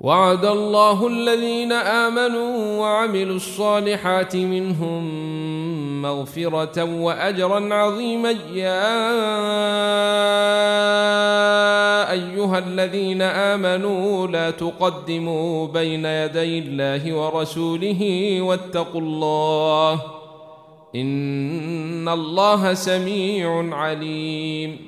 وعد الله الذين آمنوا وعملوا الصالحات منهم مغفرة وأجرا عظيما. يا أيها الذين آمنوا لا تقدموا بين يدي الله ورسوله واتقوا الله إن الله سميع عليم.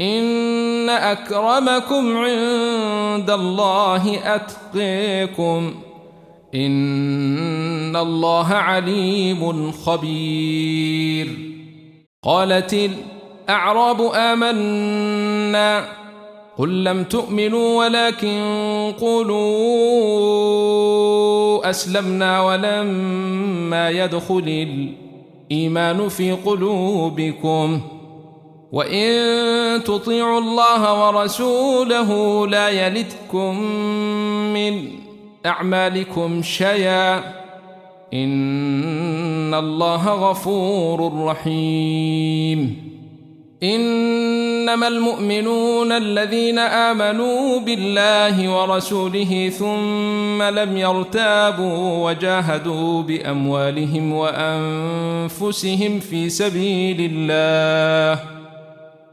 إن أكرمكم عند الله أتقيكم إن الله عليم خبير قالت الأعراب آمنا قل لم تؤمنوا ولكن قولوا أسلمنا ولما يدخل الإيمان في قلوبكم وإن تطيعوا الله ورسوله لا يلدكم من أعمالكم شيئا إن الله غفور رحيم. إنما المؤمنون الذين آمنوا بالله ورسوله ثم لم يرتابوا وجاهدوا بأموالهم وأنفسهم في سبيل الله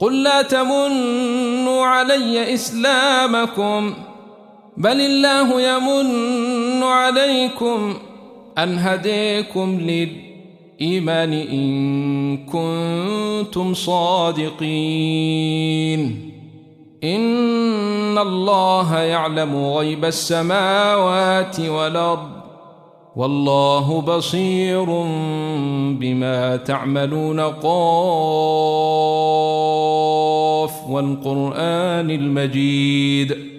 قل لا تمنوا علي إسلامكم بل الله يمن عليكم أن هديكم للإيمان إن كنتم صادقين. إن الله يعلم غيب السماوات والأرض والله بصير بما تعملون قاف والقرآن المجيد.